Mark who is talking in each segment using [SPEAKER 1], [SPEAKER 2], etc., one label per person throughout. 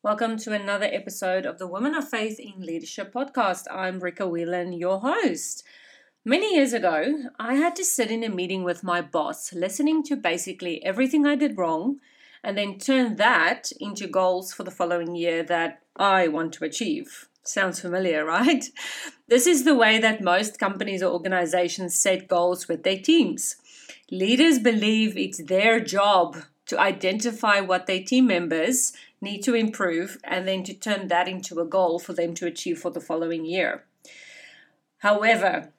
[SPEAKER 1] Welcome to another episode of the Women of Faith in Leadership podcast. I'm Rika Whelan, your host. Many years ago, I had to sit in a meeting with my boss, listening to basically everything I did wrong, and then turn that into goals for the following year that I want to achieve. Sounds familiar, right? This is the way that most companies or organizations set goals with their teams. Leaders believe it's their job to identify what their team members need to improve and then to turn that into a goal for them to achieve for the following year. However,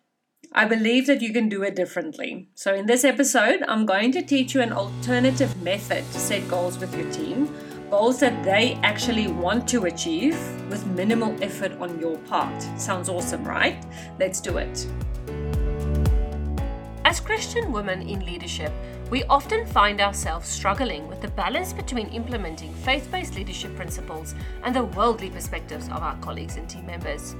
[SPEAKER 1] I believe that you can do it differently. So, in this episode, I'm going to teach you an alternative method to set goals with your team, goals that they actually want to achieve with minimal effort on your part. Sounds awesome, right? Let's do it.
[SPEAKER 2] As Christian women in leadership, we often find ourselves struggling with the balance between implementing faith based leadership principles and the worldly perspectives of our colleagues and team members.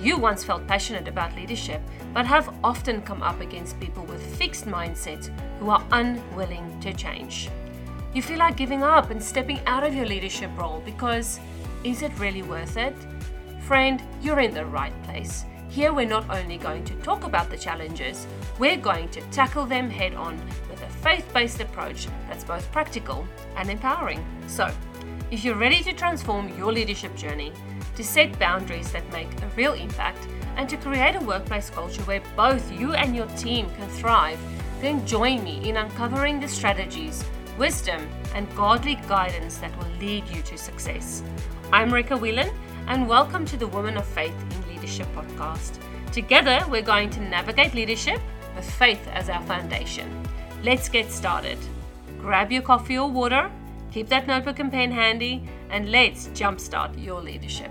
[SPEAKER 2] You once felt passionate about leadership, but have often come up against people with fixed mindsets who are unwilling to change. You feel like giving up and stepping out of your leadership role because is it really worth it? Friend, you're in the right place. Here, we're not only going to talk about the challenges, we're going to tackle them head on with a faith based approach that's both practical and empowering. So, if you're ready to transform your leadership journey, to set boundaries that make a real impact, and to create a workplace culture where both you and your team can thrive, then join me in uncovering the strategies, wisdom, and godly guidance that will lead you to success. I'm Rika Whelan, and welcome to the Woman of Faith Leadership podcast. Together, we're going to navigate leadership with faith as our foundation. Let's get started. Grab your coffee or water, keep that notebook and pen handy, and let's jumpstart your leadership.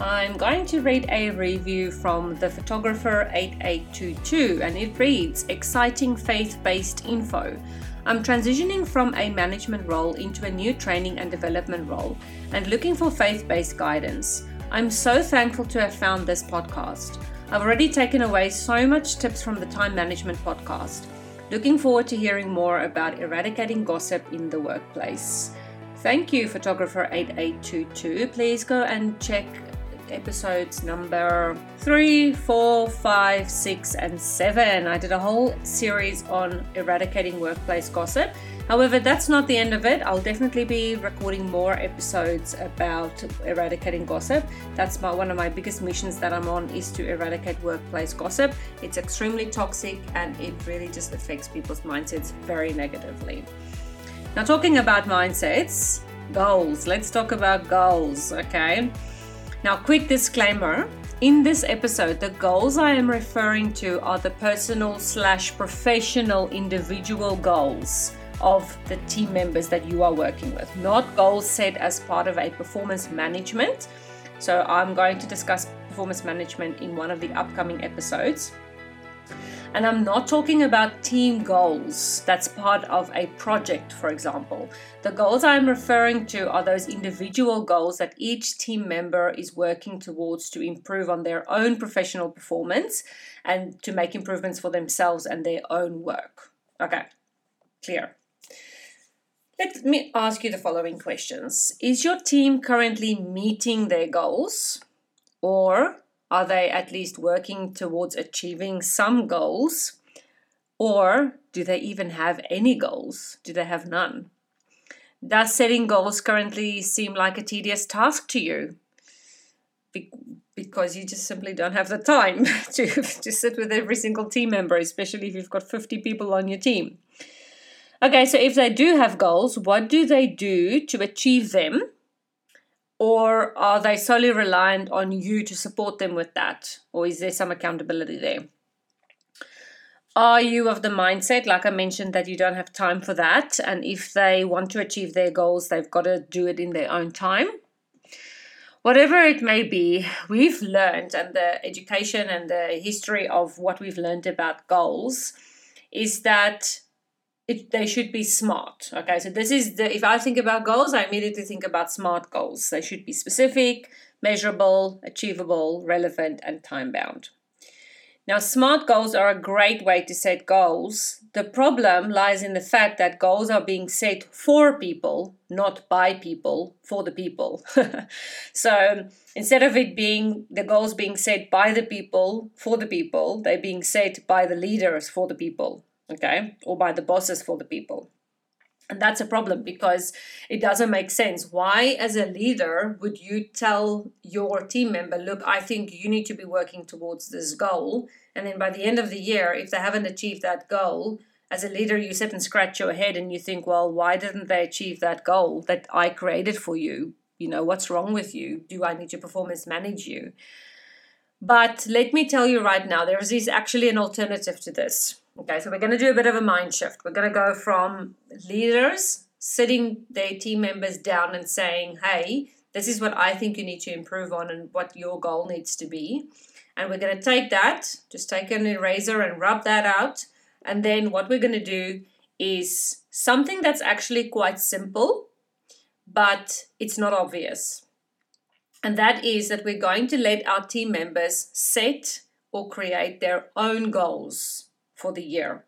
[SPEAKER 1] I'm going to read a review from the photographer 8822 and it reads Exciting faith based info. I'm transitioning from a management role into a new training and development role and looking for faith based guidance. I'm so thankful to have found this podcast. I've already taken away so much tips from the time management podcast. Looking forward to hearing more about eradicating gossip in the workplace. Thank you, photographer 8822. Please go and check episodes number three, four, five, six, and seven. I did a whole series on eradicating workplace gossip. However, that's not the end of it. I'll definitely be recording more episodes about eradicating gossip. That's my, one of my biggest missions that I'm on is to eradicate workplace gossip. It's extremely toxic and it really just affects people's mindsets very negatively. Now, talking about mindsets, goals. Let's talk about goals, okay? Now, quick disclaimer in this episode, the goals I am referring to are the personal slash professional individual goals of the team members that you are working with, not goals set as part of a performance management. So, I'm going to discuss performance management in one of the upcoming episodes. And I'm not talking about team goals that's part of a project, for example. The goals I'm referring to are those individual goals that each team member is working towards to improve on their own professional performance and to make improvements for themselves and their own work. Okay, clear. Let me ask you the following questions Is your team currently meeting their goals? Or are they at least working towards achieving some goals? Or do they even have any goals? Do they have none? Does setting goals currently seem like a tedious task to you? Be- because you just simply don't have the time to, to sit with every single team member, especially if you've got 50 people on your team. Okay, so if they do have goals, what do they do to achieve them? Or are they solely reliant on you to support them with that? Or is there some accountability there? Are you of the mindset, like I mentioned, that you don't have time for that? And if they want to achieve their goals, they've got to do it in their own time? Whatever it may be, we've learned, and the education and the history of what we've learned about goals is that it, they should be smart. Okay, so this is the if I think about goals, I immediately think about smart goals. They should be specific, measurable, achievable, relevant, and time bound. Now, SMART goals are a great way to set goals the problem lies in the fact that goals are being set for people, not by people, for the people. so instead of it being the goals being set by the people, for the people, they're being set by the leaders for the people, okay, or by the bosses for the people. And that's a problem because it doesn't make sense. Why, as a leader, would you tell your team member, look, I think you need to be working towards this goal? And then by the end of the year, if they haven't achieved that goal, as a leader, you sit and scratch your head and you think, well, why didn't they achieve that goal that I created for you? You know, what's wrong with you? Do I need to performance manage you? But let me tell you right now, there is actually an alternative to this. Okay, so we're going to do a bit of a mind shift. We're going to go from leaders sitting their team members down and saying, hey, this is what I think you need to improve on and what your goal needs to be. And we're going to take that, just take an eraser and rub that out. And then what we're going to do is something that's actually quite simple, but it's not obvious. And that is that we're going to let our team members set or create their own goals for the year.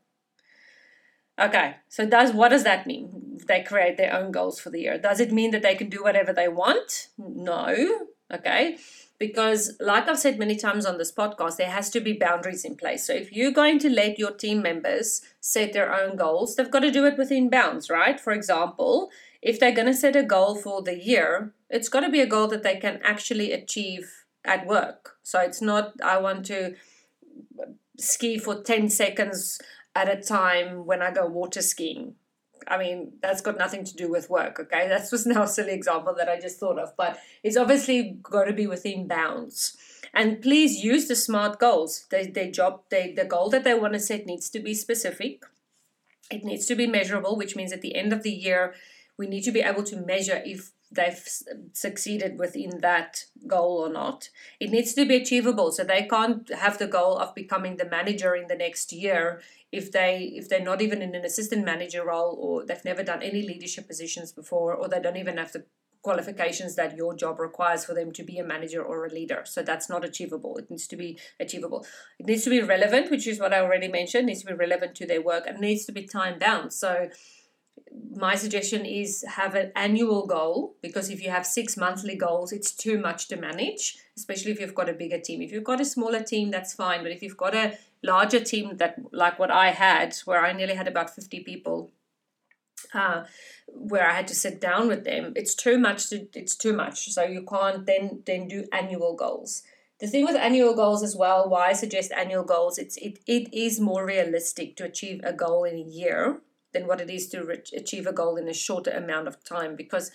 [SPEAKER 1] Okay, so does what does that mean? They create their own goals for the year. Does it mean that they can do whatever they want? No. Okay. Because, like I've said many times on this podcast, there has to be boundaries in place. So, if you're going to let your team members set their own goals, they've got to do it within bounds, right? For example, if they're going to set a goal for the year, it's got to be a goal that they can actually achieve at work. So, it's not, I want to ski for 10 seconds at a time when I go water skiing. I mean, that's got nothing to do with work, okay? That's just now a silly example that I just thought of, but it's obviously got to be within bounds. And please use the SMART goals. They job, the goal that they want to set needs to be specific. It needs to be measurable, which means at the end of the year, we need to be able to measure if they've succeeded within that goal or not. It needs to be achievable, so they can't have the goal of becoming the manager in the next year if they if they're not even in an assistant manager role or they've never done any leadership positions before or they don't even have the qualifications that your job requires for them to be a manager or a leader. So that's not achievable. It needs to be achievable. It needs to be relevant, which is what I already mentioned, it needs to be relevant to their work and needs to be time bound. So my suggestion is have an annual goal because if you have six monthly goals, it's too much to manage, especially if you've got a bigger team. If you've got a smaller team, that's fine. But if you've got a larger team that like what I had, where I nearly had about 50 people, uh, where I had to sit down with them, it's too much to it's too much. So you can't then then do annual goals. The thing with annual goals as well, why I suggest annual goals, it's it, it is more realistic to achieve a goal in a year than what it is to achieve a goal in a shorter amount of time because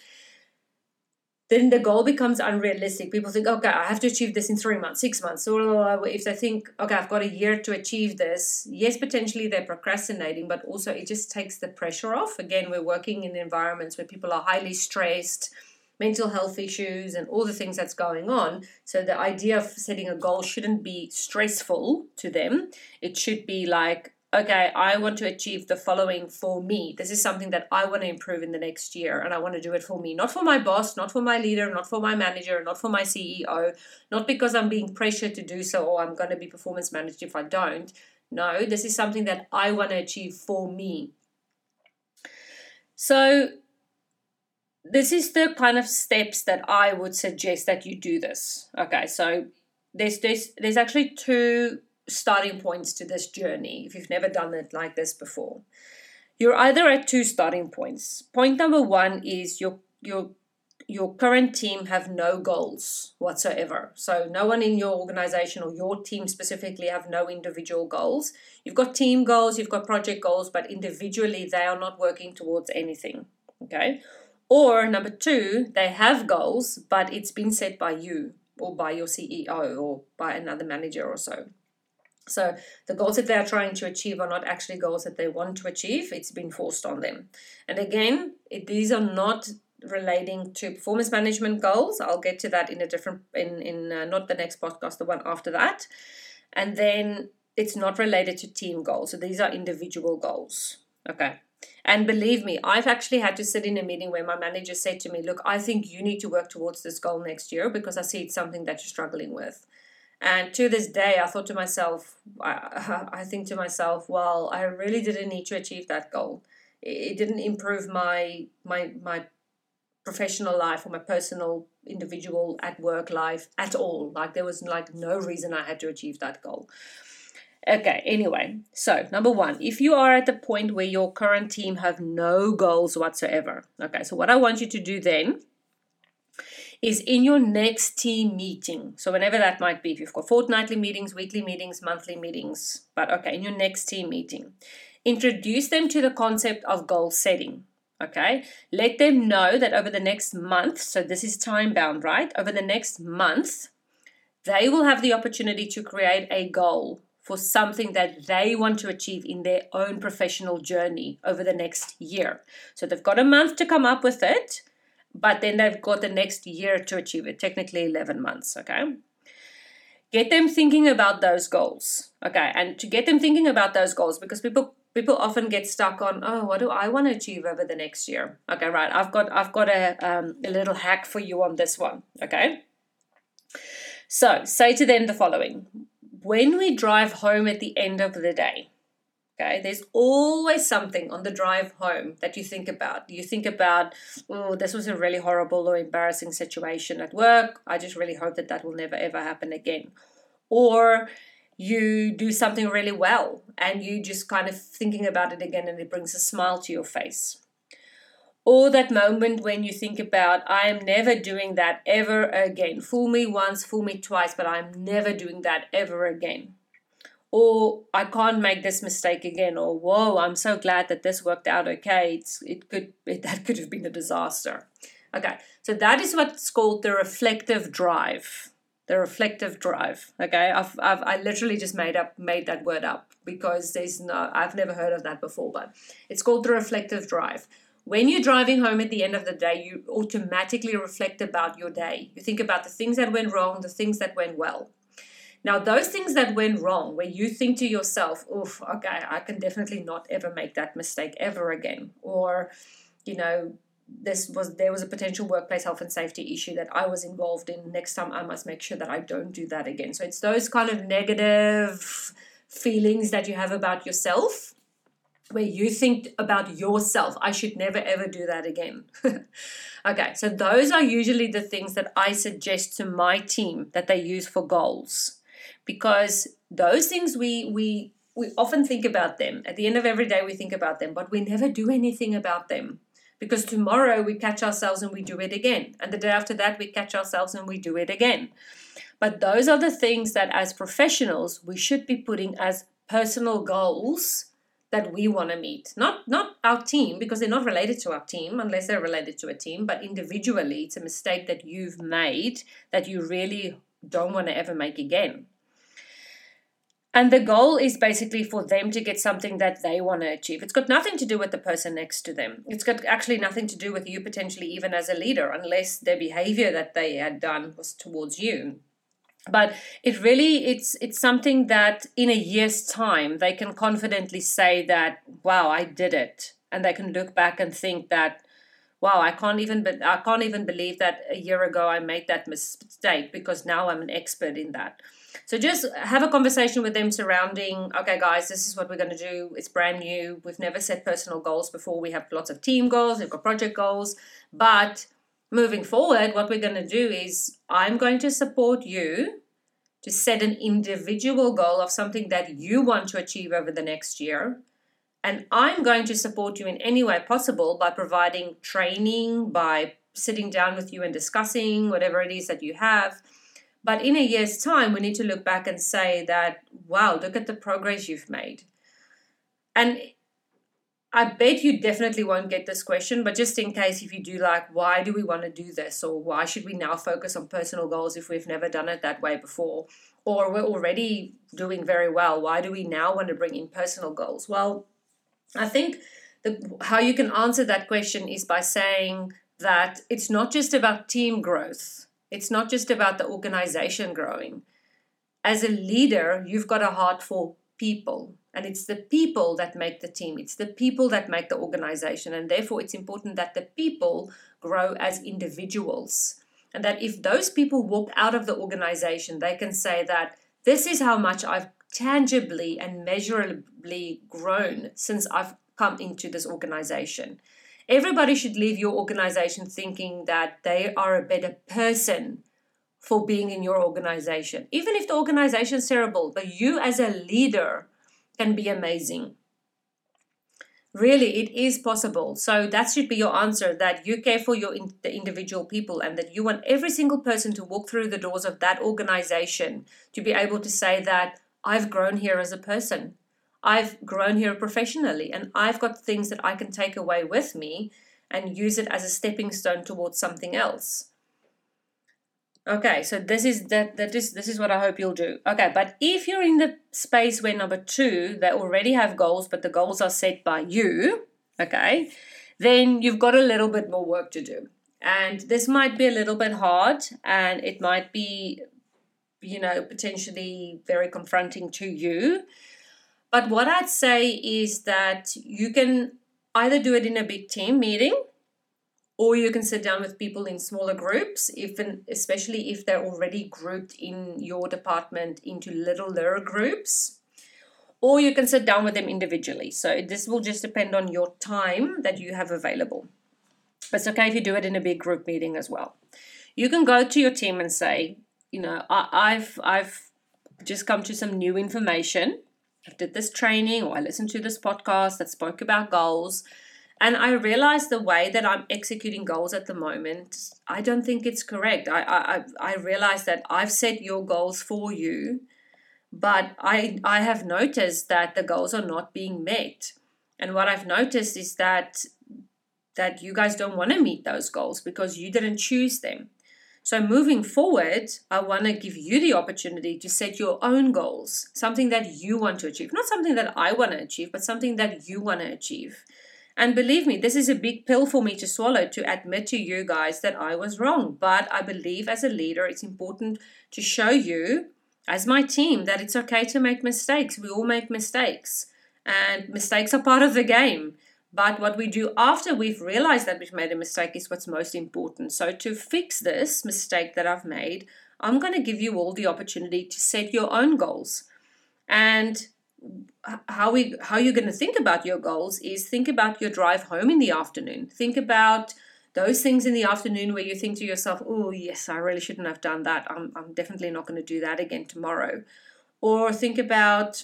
[SPEAKER 1] then the goal becomes unrealistic. People think, okay, I have to achieve this in three months, six months. Or if they think, okay, I've got a year to achieve this, yes, potentially they're procrastinating, but also it just takes the pressure off. Again, we're working in environments where people are highly stressed, mental health issues, and all the things that's going on. So the idea of setting a goal shouldn't be stressful to them. It should be like, okay, I want to achieve the following for me. This is something that I want to improve in the next year, and I want to do it for me, not for my boss, not for my leader, not for my manager, not for my CEO, not because I'm being pressured to do so or I'm going to be performance managed if I don't. No, this is something that I want to achieve for me. So, this is the kind of steps that I would suggest that you do this. Okay, so there's there's there's actually two starting points to this journey if you've never done it like this before. You're either at two starting points. Point number one is your your your current team have no goals whatsoever. So no one in your organization or your team specifically have no individual goals. You've got team goals, you've got project goals, but individually they are not working towards anything. Okay? Or number two, they have goals, but it's been set by you or by your CEO or by another manager or so. So the goals that they are trying to achieve are not actually goals that they want to achieve. It's been forced on them. And again, it, these are not relating to performance management goals. I'll get to that in a different in in uh, not the next podcast, the one after that. And then it's not related to team goals. So these are individual goals. Okay. And believe me, I've actually had to sit in a meeting where my manager said to me, Look, I think you need to work towards this goal next year because I see it's something that you're struggling with. And to this day, I thought to myself, I, I think to myself, well, I really didn't need to achieve that goal. It didn't improve my my my professional life or my personal individual at work life at all like there was like no reason i had to achieve that goal okay anyway so number one if you are at the point where your current team have no goals whatsoever okay so what i want you to do then is in your next team meeting. So, whenever that might be, if you've got fortnightly meetings, weekly meetings, monthly meetings, but okay, in your next team meeting, introduce them to the concept of goal setting. Okay, let them know that over the next month, so this is time bound, right? Over the next month, they will have the opportunity to create a goal for something that they want to achieve in their own professional journey over the next year. So they've got a month to come up with it but then they've got the next year to achieve it, technically 11 months, okay? Get them thinking about those goals, okay? And to get them thinking about those goals, because people people often get stuck on, oh, what do I want to achieve over the next year? Okay, right. I've got I've got a um, a little hack for you on this one, okay? So say to them the following: When we drive home at the end of the day, Okay, there's always something on the drive home that you think about. You think about, oh, this was a really horrible or embarrassing situation at work. I just really hope that that will never ever happen again. Or you do something really well and you just kind of thinking about it again and it brings a smile to your face. Or that moment when you think about, I am never doing that ever again. Fool me once, fool me twice, but I'm never doing that ever again or I can't make this mistake again, or whoa, I'm so glad that this worked out okay. It's, it could it, that could have been a disaster. Okay, so that is what's called the reflective drive. The reflective drive. Okay, I've, I've I literally just made up made that word up because there's no I've never heard of that before, but it's called the reflective drive. When you're driving home at the end of the day, you automatically reflect about your day. You think about the things that went wrong, the things that went well. Now, those things that went wrong, where you think to yourself, oof, okay, I can definitely not ever make that mistake ever again. Or, you know, this was there was a potential workplace health and safety issue that I was involved in. Next time I must make sure that I don't do that again. So it's those kind of negative feelings that you have about yourself where you think about yourself. I should never ever do that again. okay, so those are usually the things that I suggest to my team that they use for goals because those things we we we often think about them. At the end of every day we think about them but we never do anything about them because tomorrow we catch ourselves and we do it again and the day after that we catch ourselves and we do it again. But those are the things that as professionals we should be putting as personal goals that we want to meet. Not not our team because they're not related to our team unless they're related to a team but individually it's a mistake that you've made that you really don't want to ever make again and the goal is basically for them to get something that they want to achieve. It's got nothing to do with the person next to them. It's got actually nothing to do with you potentially, even as a leader, unless their behavior that they had done was towards you. But it really it's it's something that in a year's time they can confidently say that wow I did it, and they can look back and think that wow I can't even be, I can't even believe that a year ago I made that mistake because now I'm an expert in that. So just have a conversation with them surrounding, okay, guys, this is what we're going to do. It's brand new. We've never set personal goals before. We have lots of team goals, we've got project goals. But moving forward, what we're going to do is I'm going to support you to set an individual goal of something that you want to achieve over the next year. And I'm going to support you in any way possible by providing training, by sitting down with you and discussing whatever it is that you have but in a year's time, we need to look back and say that, wow, look at the progress you've made. And I bet you definitely won't get this question, but just in case if you do, like, why do we want to do this? Or why should we now focus on personal goals if we've never done it that way before? Or we're already doing very well. Why do we now want to bring in personal goals? Well, I think the, how you can answer that question is by saying that it's not just about team growth it's not just about the organization growing. As a leader, you've got a heart for people, and it's the people that make the team, it's the people that make the organization, and therefore it's important that the people grow as individuals. And that if those people walk out of the organization, they can say that this is how much I've tangibly and measurably grown since I've come into this organization. Everybody should leave your organization thinking that they are a better person for being in your organization. Even if the organization is terrible, but you as a leader can be amazing. Really, it is possible. So that should be your answer that you care for your in, the individual people and that you want every single person to walk through the doors of that organization to be able to say that I've grown here as a person. I've grown here professionally and I've got things that I can take away with me and use it as a stepping stone towards something else. Okay, so this is that that is this is what I hope you'll do. Okay, but if you're in the space where number two, they already have goals, but the goals are set by you, okay, then you've got a little bit more work to do. And this might be a little bit hard and it might be, you know, potentially very confronting to you. But what I'd say is that you can either do it in a big team meeting or you can sit down with people in smaller groups if especially if they're already grouped in your department into littler groups. Or you can sit down with them individually. So this will just depend on your time that you have available. But it's okay if you do it in a big group meeting as well. You can go to your team and say you know I, i've i've just come to some new information i did this training or i listened to this podcast that spoke about goals and I realize the way that I'm executing goals at the moment, I don't think it's correct. I, I, I realize that I've set your goals for you, but I, I have noticed that the goals are not being met. And what I've noticed is that that you guys don't want to meet those goals because you didn't choose them. So moving forward, I want to give you the opportunity to set your own goals, something that you want to achieve, not something that I want to achieve, but something that you want to achieve. And believe me, this is a big pill for me to swallow to admit to you guys that I was wrong. But I believe as a leader, it's important to show you, as my team, that it's okay to make mistakes. We all make mistakes, and mistakes are part of the game. But what we do after we've realized that we've made a mistake is what's most important. So, to fix this mistake that I've made, I'm going to give you all the opportunity to set your own goals. And how we how you're going to think about your goals is think about your drive home in the afternoon think about those things in the afternoon where you think to yourself oh yes i really shouldn't have done that i'm, I'm definitely not going to do that again tomorrow or think about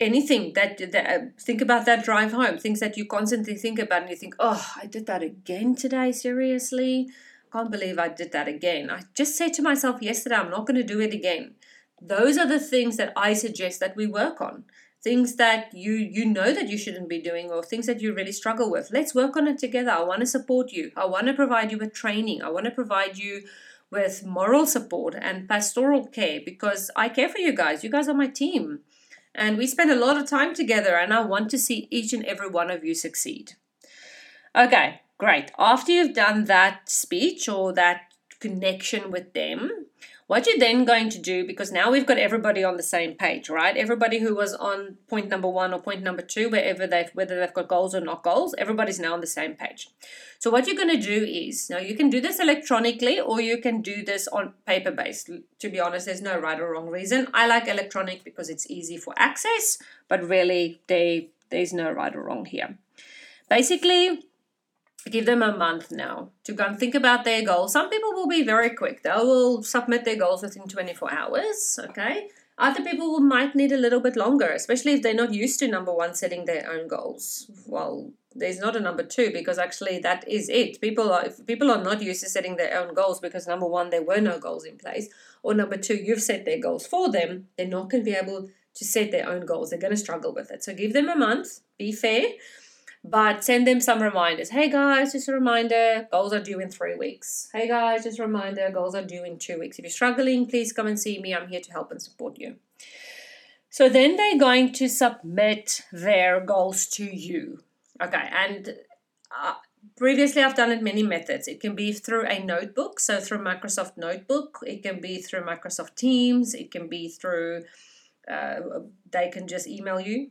[SPEAKER 1] anything that, that uh, think about that drive home things that you constantly think about and you think oh i did that again today seriously can't believe i did that again i just said to myself yesterday i'm not going to do it again those are the things that I suggest that we work on. Things that you you know that you shouldn't be doing or things that you really struggle with. Let's work on it together. I want to support you. I want to provide you with training. I want to provide you with moral support and pastoral care because I care for you guys. You guys are my team. And we spend a lot of time together and I want to see each and every one of you succeed. Okay, great. After you've done that speech or that connection with them, what you're then going to do, because now we've got everybody on the same page, right? Everybody who was on point number one or point number two, wherever they've whether they've got goals or not goals, everybody's now on the same page. So what you're going to do is now you can do this electronically or you can do this on paper based. To be honest, there's no right or wrong reason. I like electronic because it's easy for access, but really they there's no right or wrong here. Basically, give them a month now to go and think about their goals. Some people will be very quick. They will submit their goals within 24 hours, okay? Other people might need a little bit longer, especially if they're not used to number one setting their own goals. Well, there's not a number two because actually that is it. People are people are not used to setting their own goals because number one there were no goals in place, or number two you've set their goals for them. They're not going to be able to set their own goals. They're going to struggle with it. So give them a month. Be fair but send them some reminders. Hey guys, just a reminder, goals are due in three weeks. Hey guys, just a reminder, goals are due in two weeks. If you're struggling, please come and see me. I'm here to help and support you. So then they're going to submit their goals to you. Okay, and uh, previously I've done it many methods. It can be through a notebook, so through Microsoft Notebook. It can be through Microsoft Teams. It can be through, uh, they can just email you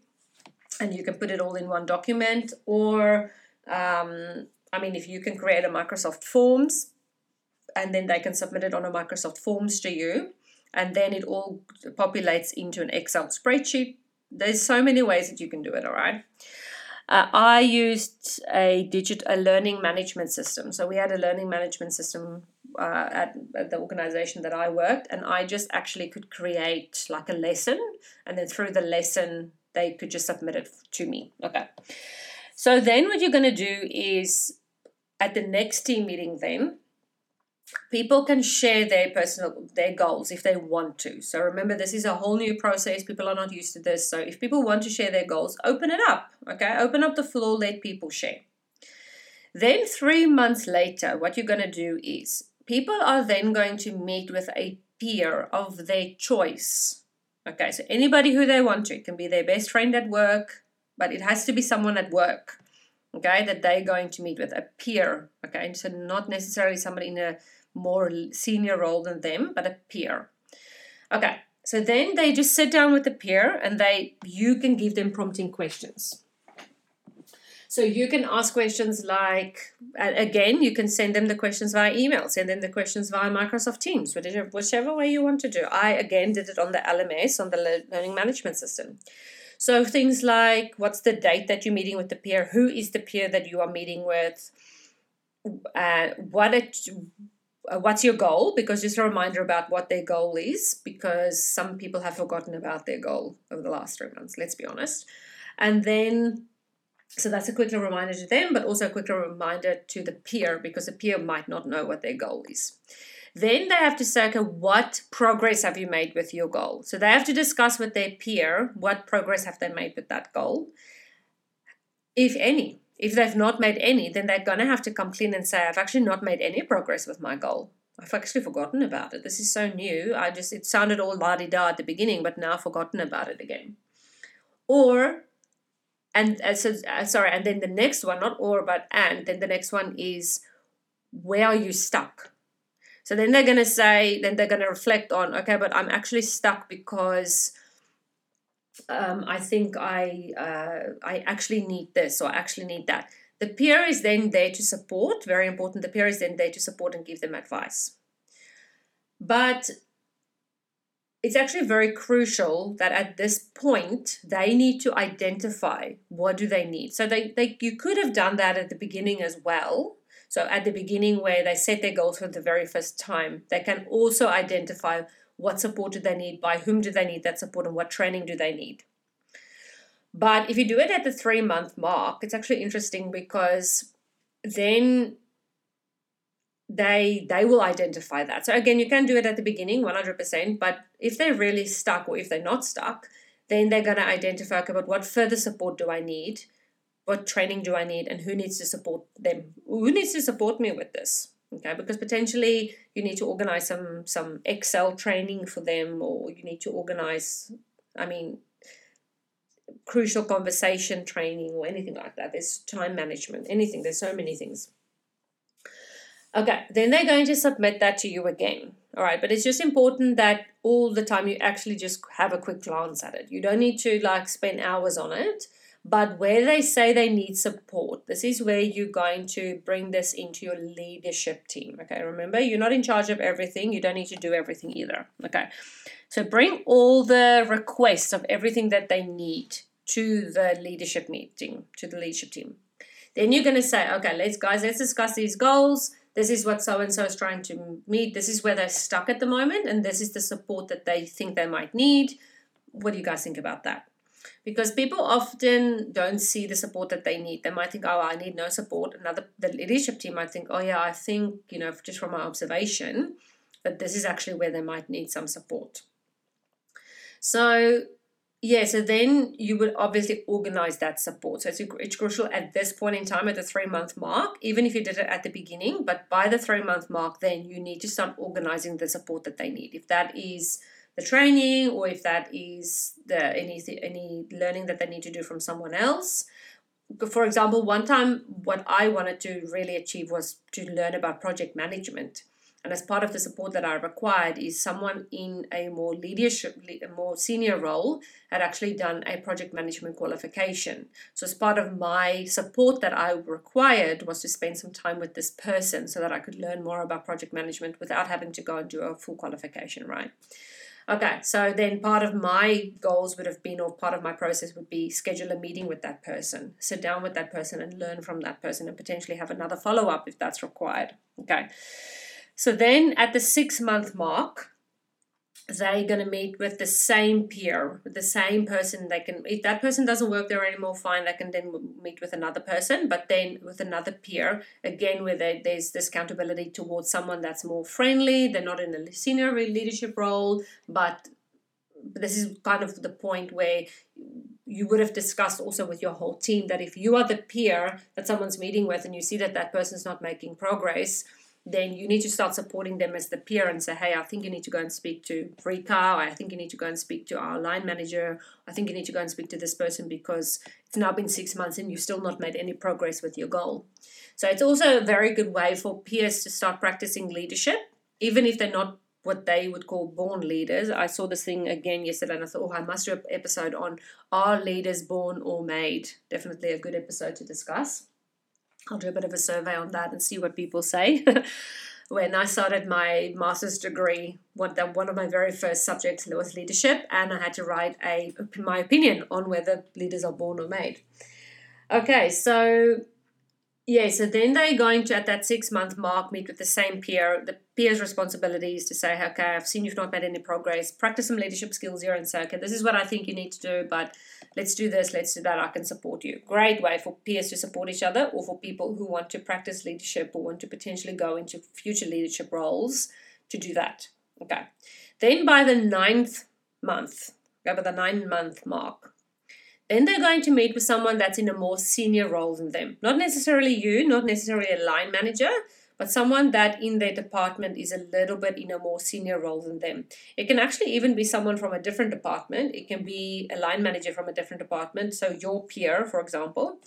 [SPEAKER 1] and you can put it all in one document or um, i mean if you can create a microsoft forms and then they can submit it on a Microsoft Forms to you, and then it all populates into an Excel spreadsheet. There's so many ways that you can do it, all right? Uh, I used a digital a learning management system. So we had a learning management system uh, at, at, the organization that I worked, and I just actually could create like a lesson, and then through the lesson they could just submit it to me. Okay. So then what you're going to do is at the next team meeting then people can share their personal their goals if they want to. So remember this is a whole new process. People are not used to this. So if people want to share their goals open it up okay? Open up the floor let people share. Then 3 months later what you're going to do is people are then going to meet with a peer of their choice okay so anybody who they want to it can be their best friend at work but it has to be someone at work okay that they're going to meet with a peer okay so not necessarily somebody in a more senior role than them, but a peer. Okay, so then they just sit down with the peer and they you can give them prompting questions. So you can ask questions like, again, you can send them the questions via email, send them the questions via Microsoft Teams, whichever, way you want to do. I, again, did it on the LMS, on the learning management system. So things like, what's the date that you're meeting with the peer? Who is the peer that you are meeting with? Uh, what it, uh, what's your goal because just a reminder about what their goal is because some people have forgotten about their goal over the last three months let's be honest and then so that's a quick reminder to them but also a quick reminder to the peer because the peer might not know what their goal is then they have to say okay what progress have you made with your goal so they have to discuss with their peer what progress have they made with that goal if any if they've not made any, then they're going to have to come clean and say, I've actually not made any progress with my goal. I've actually forgotten about it. This is so new. I just, it sounded all la di da at the beginning, but now I've forgotten about it again. Or, and uh, so, uh, sorry, and then the next one, not or, but and, then the next one is, where are you stuck? So then they're going to say, then they're going to reflect on, okay, but I'm actually stuck because um, I think I uh, I actually need this or I actually need that. The peer is then there to support. Very important. The peer is then there to support and give them advice. But it's actually very crucial that at this point they need to identify what do they need. So they, they you could have done that at the beginning as well. So at the beginning where they set their goals for the very first time, they can also identify what support do they need, by whom do they need that support, and what training do they need. But if you do it at the three month mark, it's actually interesting because then they they will identify that. So again, you can do it at the beginning, 100%, but if they're really stuck or if they're not stuck, then they're going to identify okay, but what further support do I need? What training do I need and who needs to support them? Who needs to support me with this? okay because potentially you need to organize some some excel training for them or you need to organize i mean crucial conversation training or anything like that there's time management anything there's so many things okay then they're going to submit that to you again all right but it's just important that all the time you actually just have a quick glance at it you don't need to like spend hours on it but where they say they need support, this is where you're going to bring this into your leadership team. Okay, remember, you're not in charge of everything, you don't need to do everything either. Okay, so bring all the requests of everything that they need to the leadership meeting, to the leadership team. Then you're going to say, okay, let's guys, let's discuss these goals. This is what so and so is trying to meet. This is where they're stuck at the moment, and this is the support that they think they might need. What do you guys think about that? because people often don't see the support that they need. They might think, "Oh, I need no support." Another the leadership team might think, "Oh, yeah, I think you know just from my observation that this is actually where they might need some support." So yeah, so then you would obviously organize that support. So it's, it's crucial at this point in time, at the three month mark, even if you did it at the beginning, but by the three month mark, then you need to start organizing the support that they need. If that is the training or if that is the any any learning that they need to do from someone else for example one time what i wanted to really achieve was to learn about project management And as part of the support that I required is someone in a more leadership, a more senior role had actually done a project management qualification. So as part of my support that I required was to spend some time with this person so that I could learn more about project management without having to go and do a full qualification, right? Okay, so then part of my goals would have been, or part of my process would be schedule a meeting with that person, sit down with that person and learn from that person and potentially have another follow up if that's required. Okay, so then at the six month mark, they're going to meet with the same peer, with the same person. They can, if that person doesn't work there anymore, fine, they can then meet with another person, but then with another peer, again, where they, there's this accountability towards someone that's more friendly, they're not in a senior leadership role, but this is kind of the point where you would have discussed also with your whole team that if you are the peer that someone's meeting with and you see that that person's not making progress, then you need to start supporting them as the peer and say, hey, I think you need to go and speak to Rika, I think you need to go and speak to our line manager, I think you need to go and speak to this person because it's now been six months and you've still not made any progress with your goal. So it's also a very good way for peers to start practicing leadership, even if they're not what they would call born leaders. I saw this thing again yesterday and I thought, oh, I must do an episode on are leaders born or made? Definitely a good episode to discuss. I'll do a bit of a survey on that and see what people say. when I started my master's degree, one, one of my very first subjects was leadership, and I had to write a my opinion on whether leaders are born or made. Okay, so yeah, so then they're going to, at that six month mark, meet with the same peer. The peer's responsibility is to say, okay, I've seen you've not made any progress. Practice some leadership skills here and say, okay, this is what I think you need to do, but let's do this, let's do that. I can support you. Great way for peers to support each other or for people who want to practice leadership or want to potentially go into future leadership roles to do that. Okay. Then by the ninth month, over the nine month mark, then they're going to meet with someone that's in a more senior role than them. Not necessarily you, not necessarily a line manager, but someone that in their department is a little bit in a more senior role than them. It can actually even be someone from a different department. It can be a line manager from a different department. So your peer, for example.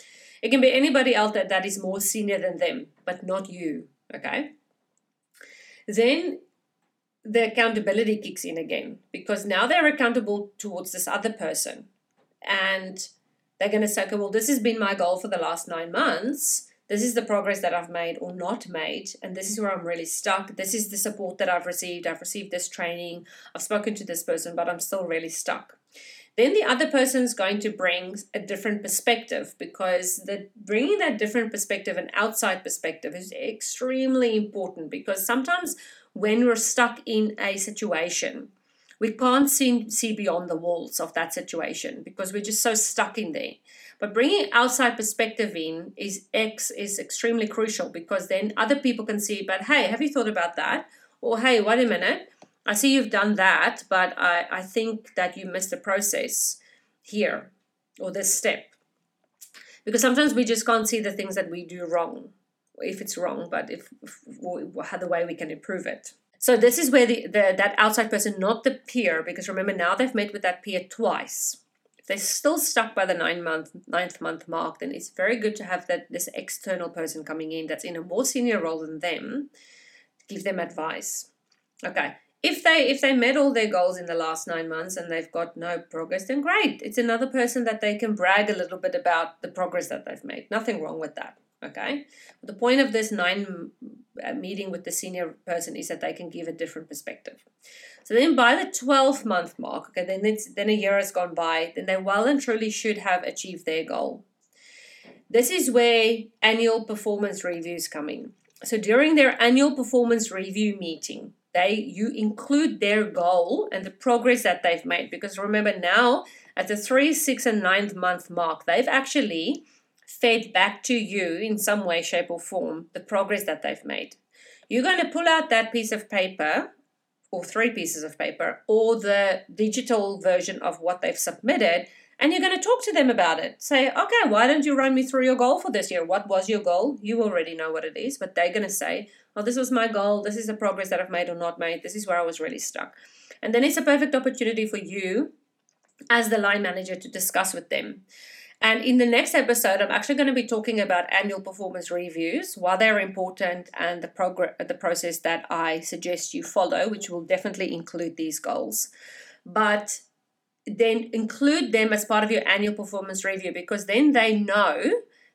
[SPEAKER 1] It can be anybody else that, that is more senior than them, but not you. Okay. Then the accountability kicks in again because now they're accountable towards this other person and they're going to say, okay, well, this has been my goal for the last nine months. This is the progress that I've made or not made, and this is where I'm really stuck. This is the support that I've received. I've received this training. I've spoken to this person, but I'm still really stuck. Then the other person's going to bring a different perspective because the bringing that different perspective, an outside perspective, is extremely important because sometimes when we're stuck in a situation, we can't see, see beyond the walls of that situation because we're just so stuck in there. But bringing outside perspective in is X is extremely crucial because then other people can see, but hey, have you thought about that? Or hey, wait a minute, I see you've done that, but I, I think that you missed the process here or this step. Because sometimes we just can't see the things that we do wrong, if it's wrong, but if, if how the way we can improve it. So this is where the, the that outside person, not the peer, because remember now they've met with that peer twice. If they're still stuck by the nine month ninth month mark, then it's very good to have that this external person coming in that's in a more senior role than them, give them advice. Okay. If they if they met all their goals in the last nine months and they've got no progress, then great. It's another person that they can brag a little bit about the progress that they've made. Nothing wrong with that. Okay. The point of this nine uh, meeting with the senior person is that they can give a different perspective. So then by the 12 month mark, okay, then it's then a year has gone by, then they well and truly should have achieved their goal. This is where annual performance reviews come in. So during their annual performance review meeting, they you include their goal and the progress that they've made because remember now at the 3, 6 and 9th month mark, they've actually fed back to you in some way, shape, or form the progress that they've made. You're going to pull out that piece of paper or three pieces of paper or the digital version of what they've submitted and you're going to talk to them about it. Say, okay, why don't you run me through your goal for this year? What was your goal? You already know what it is, but they're going to say, oh, this was my goal. This is the progress that I've made or not made. This is where I was really stuck. And then it's a perfect opportunity for you as the line manager to discuss with them And in the next episode, I'm actually going to be talking about annual performance reviews, why they're important, and the progress, the process that I suggest you follow, which will definitely include these goals. But then include them as part of your annual performance review because then they know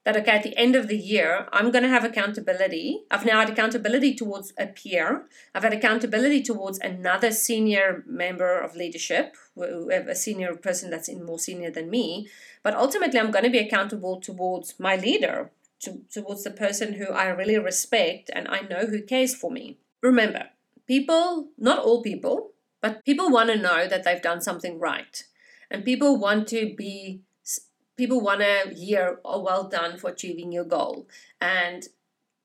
[SPEAKER 1] that okay at the end of the year i'm going to have accountability. I've now had accountability towards a peer. I've had accountability towards another senior member of leadership a senior person that's in more senior than me. But ultimately i'm going to be accountable towards my leader to, towards the person who i really respect and i know who cares for me. Remember people not all people but people want to know that they've done something right. And people want to be people want to hear, oh, well done for achieving your goal. And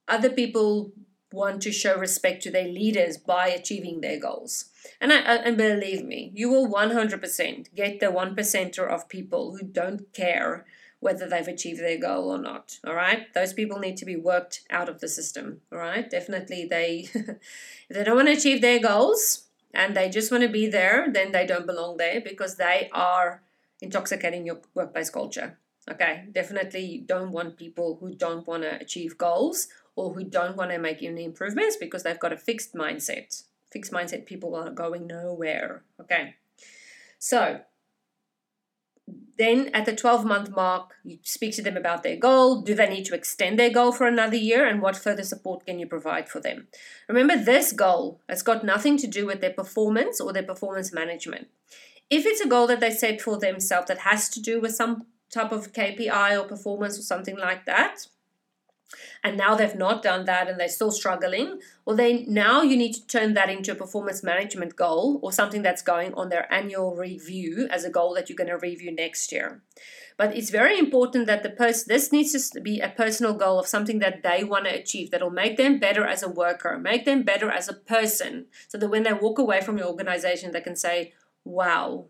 [SPEAKER 1] other people want to show respect to their leaders by achieving their goals. And, I, and believe me, you will 100% get the one percenter of people who don't care whether they've achieved their goal or not. All right, those people need to be worked out of the system. All right, definitely they they don't want to achieve their goals and they just want to be there, then they don't belong there because they are intoxicating your workplace culture. Okay, definitely you don't want people who don't want to achieve goals or who don't want to make any improvements because they've got a fixed mindset. Fixed mindset people are going nowhere. Okay, so then at the 12 month mark, you speak to them about their goal. Do they need to extend their goal for another year? And what further support can you provide for them? Remember, this goal has got nothing to do with their performance or their performance management. If it's a goal that they set for themselves that has to do with some type of KPI or performance or something like that, and now they've not done that and they're still struggling, well, then now you need to turn that into a performance management goal or something that's going on their annual review as a goal that you're going to review next year. But it's very important that the person, this needs to be a personal goal of something that they want to achieve that'll make them better as a worker, make them better as a person, so that when they walk away from your organization, they can say, wow,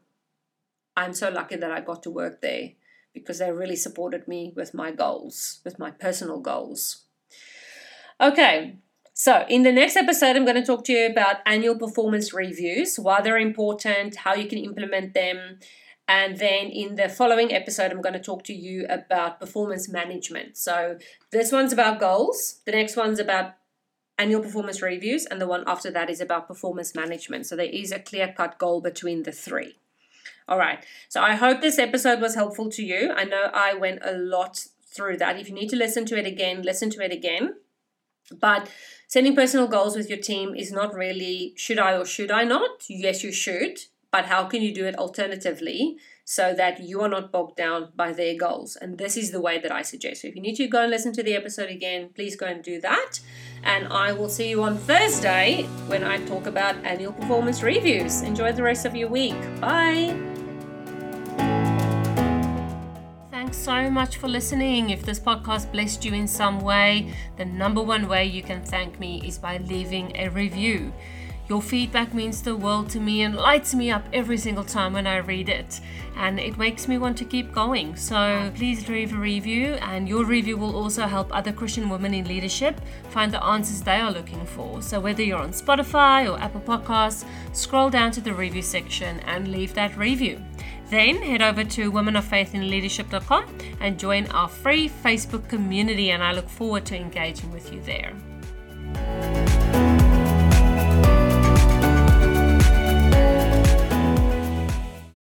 [SPEAKER 1] I'm so lucky that I got to work there because they really supported me with my goals, with my personal goals. Okay, so in the next episode, I'm going to talk to you about annual performance reviews, why they're important, how you can implement them. And then in the following episode, I'm going to talk to you about performance management. So this one's about goals, the next one's about annual performance reviews, and the one after that is about performance management. So there is a clear cut goal between the three. All right. So I hope this episode was helpful to you. I know I went a lot through that. If you need to listen to it again, listen to it again. But setting personal goals with your team is not really should I or should I not? Yes, you should. But how can you do it alternatively so that you are not bogged down by their goals? And this is the way that I suggest. So if you need to go and listen to the episode again, please go and do that. And I will see you on Thursday when I talk about annual performance reviews. Enjoy the rest of your week. Bye.
[SPEAKER 2] Thanks so much for listening. If this podcast blessed you in some way, the number one way you can thank me is by leaving a review. Your feedback means the world to me and lights me up every single time when I read it. And it makes me want to keep going. So please leave a review, and your review will also help other Christian women in leadership find the answers they are looking for. So whether you're on Spotify or Apple Podcasts, scroll down to the review section and leave that review. Then head over to womenoffaithinleadership.com and join our free Facebook community, and I look forward to engaging with you there.